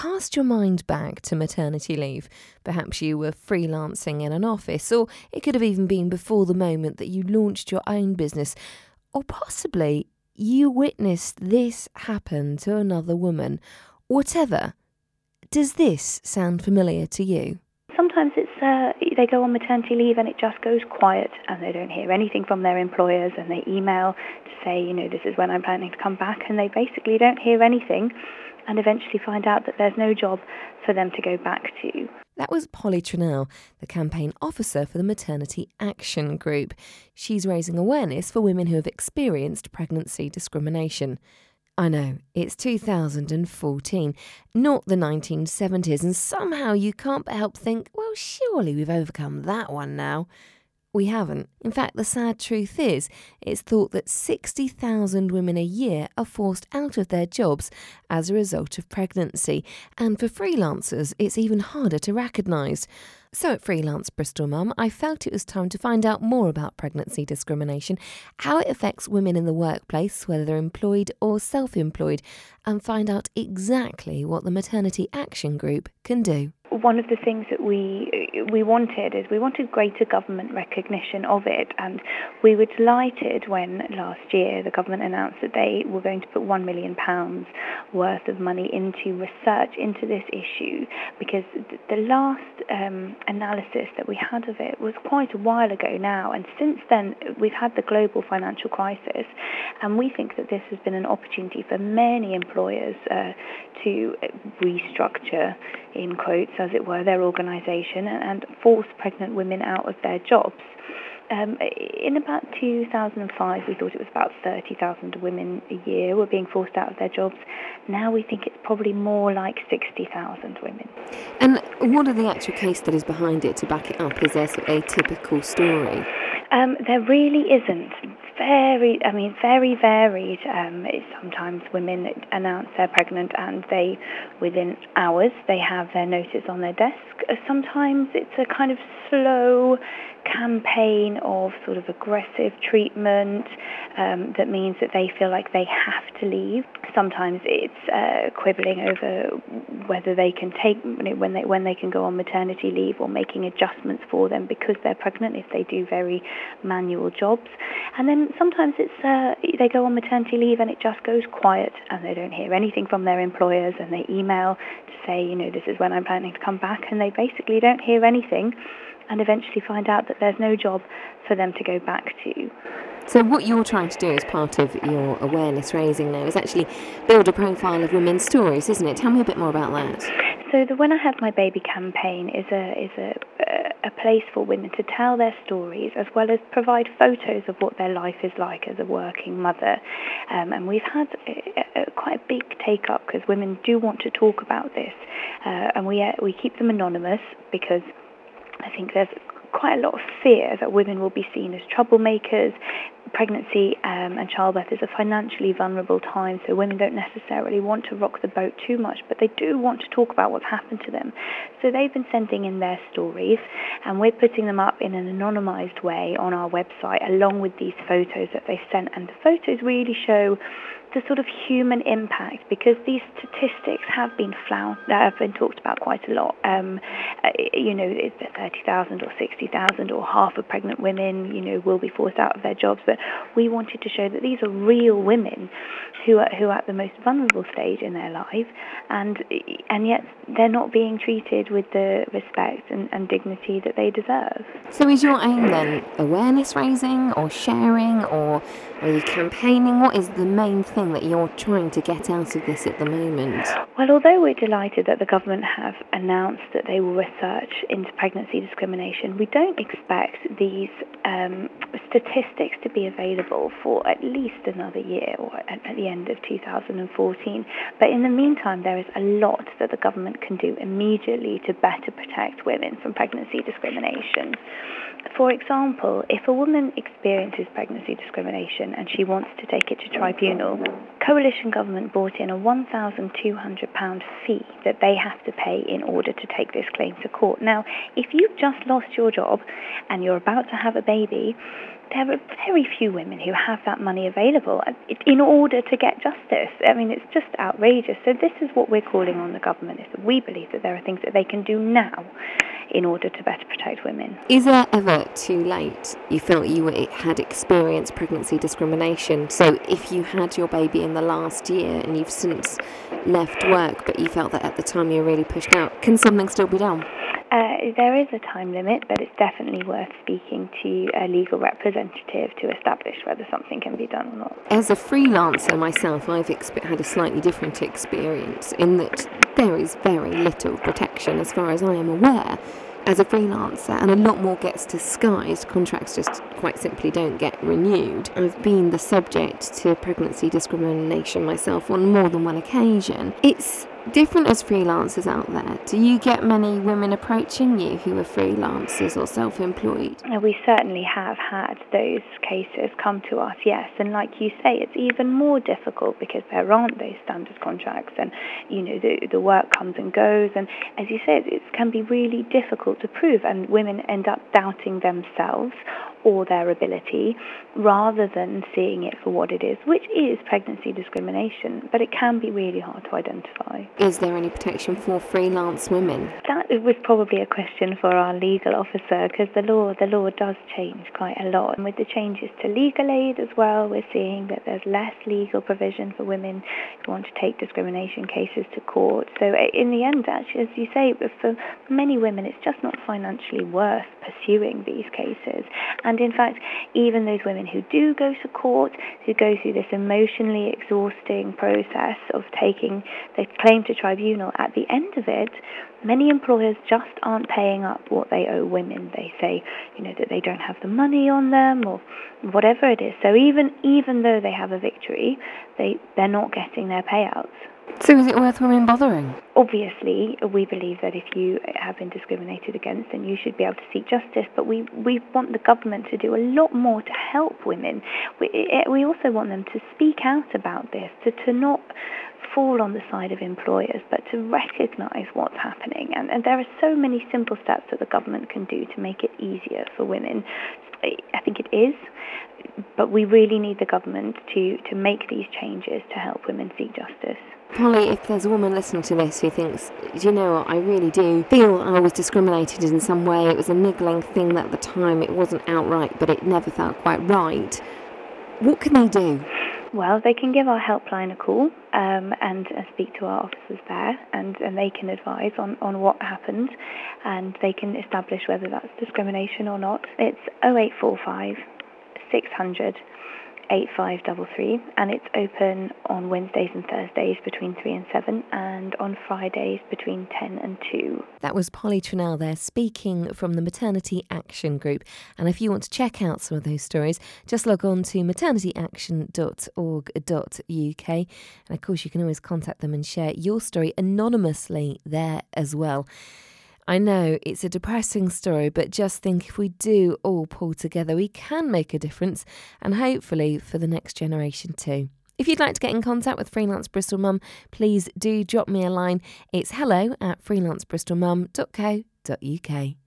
cast your mind back to maternity leave. Perhaps you were freelancing in an office, or it could have even been before the moment that you launched your own business, or possibly you witnessed this happen to another woman. Whatever. Does this sound familiar to you? Sometimes it's uh, they go on maternity leave and it just goes quiet and they don't hear anything from their employers and they email to say, you know, this is when I'm planning to come back and they basically don't hear anything and eventually find out that there's no job for them to go back to. That was Polly Trennell, the campaign officer for the Maternity Action Group. She's raising awareness for women who have experienced pregnancy discrimination. I know, it's 2014, not the 1970s, and somehow you can't help think, well, surely we've overcome that one now. We haven't. In fact, the sad truth is, it's thought that 60,000 women a year are forced out of their jobs as a result of pregnancy, and for freelancers, it's even harder to recognise. So at Freelance Bristol Mum, I felt it was time to find out more about pregnancy discrimination, how it affects women in the workplace, whether they're employed or self employed, and find out exactly what the Maternity Action Group can do one of the things that we we wanted is we wanted greater government recognition of it, and we were delighted when last year the government announced that they were going to put one million pounds worth of money into research into this issue, because the last um, analysis that we had of it was quite a while ago now, and since then we've had the global financial crisis, and we think that this has been an opportunity for many employers uh, to restructure, in quotes, as it were, their organisation and, force pregnant women out of their jobs. Um, in about 2005, we thought it was about 30,000 women a year were being forced out of their jobs. Now we think it's probably more like 60,000 women. And what are the actual case studies behind it to back it up? Is there a typical story? Um, there really isn't very, I mean, very varied. Um, sometimes women announce they're pregnant and they, within hours, they have their notice on their desk. Sometimes it's a kind of slow campaign of sort of aggressive treatment um, that means that they feel like they have to leave. Sometimes it's uh, quibbling over whether they can take when they when they can go on maternity leave or making adjustments for them because they're pregnant if they do very manual jobs. And then sometimes it's uh, they go on maternity leave and it just goes quiet and they don't hear anything from their employers and they email to say, you know, this is when I'm planning to come back and they basically don't hear anything and eventually find out that there's no job for them to go back to. So, what you're trying to do as part of your awareness raising now is actually build a profile of women's stories, isn't it? Tell me a bit more about that. So, the When I Have My Baby campaign is a is a a place for women to tell their stories as well as provide photos of what their life is like as a working mother. Um, and we've had a, a, quite a big take up because women do want to talk about this, uh, and we uh, we keep them anonymous because I think there's quite a lot of fear that women will be seen as troublemakers. Pregnancy um, and childbirth is a financially vulnerable time, so women don't necessarily want to rock the boat too much, but they do want to talk about what's happened to them. So they've been sending in their stories, and we're putting them up in an anonymized way on our website along with these photos that they've sent. And the photos really show the sort of human impact because these statistics have been flown, have been talked about quite a lot. Um, uh, you know, 30,000 or 60,000 or half of pregnant women, you know, will be forced out of their jobs. But we wanted to show that these are real women who are who are at the most vulnerable stage in their life, and and yet they're not being treated with the respect and, and dignity that they deserve. So, is your aim then awareness raising, or sharing, or are you campaigning? What is the main thing that you're trying to get out of this at the moment? Well, although we're delighted that the government have announced that they will research into pregnancy discrimination, we don't expect these um, statistics to be available for at least another year or at, at the end of 2014. But in the meantime, there is a lot that the government can do immediately to better protect women from pregnancy discrimination. For example, if a woman experiences pregnancy discrimination and she wants to take it to tribunal, coalition government brought in a £1,200 fee that they have to pay in order to take this claim to court. Now, if you've just lost your job and you're about to have a baby, there are very few women who have that money available uh, in order to get justice. I mean, it's just outrageous. So this is what we're calling on the government, is that we believe that there are things that they can do now in order to better protect women. Is there ever too late? You felt you had experienced pregnancy discrimination. So if you had your baby in the last year and you've since left work, but you felt that at the time you were really pushed out, can something still be done? Uh, there is a time limit, but it's definitely worth speaking to a legal representative to establish whether something can be done or not. As a freelancer myself, I've exp- had a slightly different experience in that there is very little protection, as far as I am aware, as a freelancer, and a lot more gets disguised. Contracts just quite simply don't get renewed. I've been the subject to pregnancy discrimination myself on more than one occasion. It's different as freelancers out there. Do you get many women approaching you who are freelancers or self employed? We certainly have had those cases come to us, yes. And like you say, it's even more difficult because there aren't those standard contracts and, you know, the, the work comes and goes. And as you said, it can be really difficult to prove, and women end up doubting themselves or their ability rather than seeing it for what it is, which is pregnancy discrimination, but it can be really hard to identify. Is there any protection for freelance women? That was probably a question for our legal officer because the law the law does change quite a lot. And with the changes to legal aid as well, we're seeing that there's less legal provision for women who want to take discrimination cases to court. So eh, in the end, actually, as you say, for many women, it's just not financially worth pursuing these cases. And in fact, even those women who do go to court, who go through this emotionally exhausting process of taking their claim to tribunal, at the end of it, many employers just aren't paying up what they owe women. They say, you know, that they don't have the money on them or whatever it is. So even even though they have a victory, they they're not getting their payouts. So is it worth women bothering? Obviously, we believe that if you have been discriminated against, then you should be able to seek justice. But we, we want the government to do a lot more to help women. We, eh, we also want them to speak out about this, to, to not fall on the side of employers, but to recognise what's happening. And, and there are so many simple steps that the government can do to make it easier for women. I think it is, but we really need the government to, to make these changes to help women seek justice. Polly, if there's a woman listening to this who thinks, do you know I really do feel I was discriminated in some way, it was a niggling thing at the time, it wasn't outright, but it never felt quite right, what can they do? Well, they can give our helpline a call um, and uh, speak to our officers there, and, and they can advise on, on what happened, and they can establish whether that's discrimination or not. It's 0845 600 8533 and it's open on Wednesdays and Thursdays between 3 and 7 and on Fridays between 10 and 2. That was Polly Trinnell there speaking from the Maternity Action Group. And if you want to check out some of those stories, just log on to maternityaction.org.uk. And of course, you can always contact them and share your story anonymously there as well. I know it's a depressing story, but just think if we do all pull together, we can make a difference and hopefully for the next generation too. If you'd like to get in contact with Freelance Bristol Mum, please do drop me a line. It's hello at freelancebristolmum.co.uk.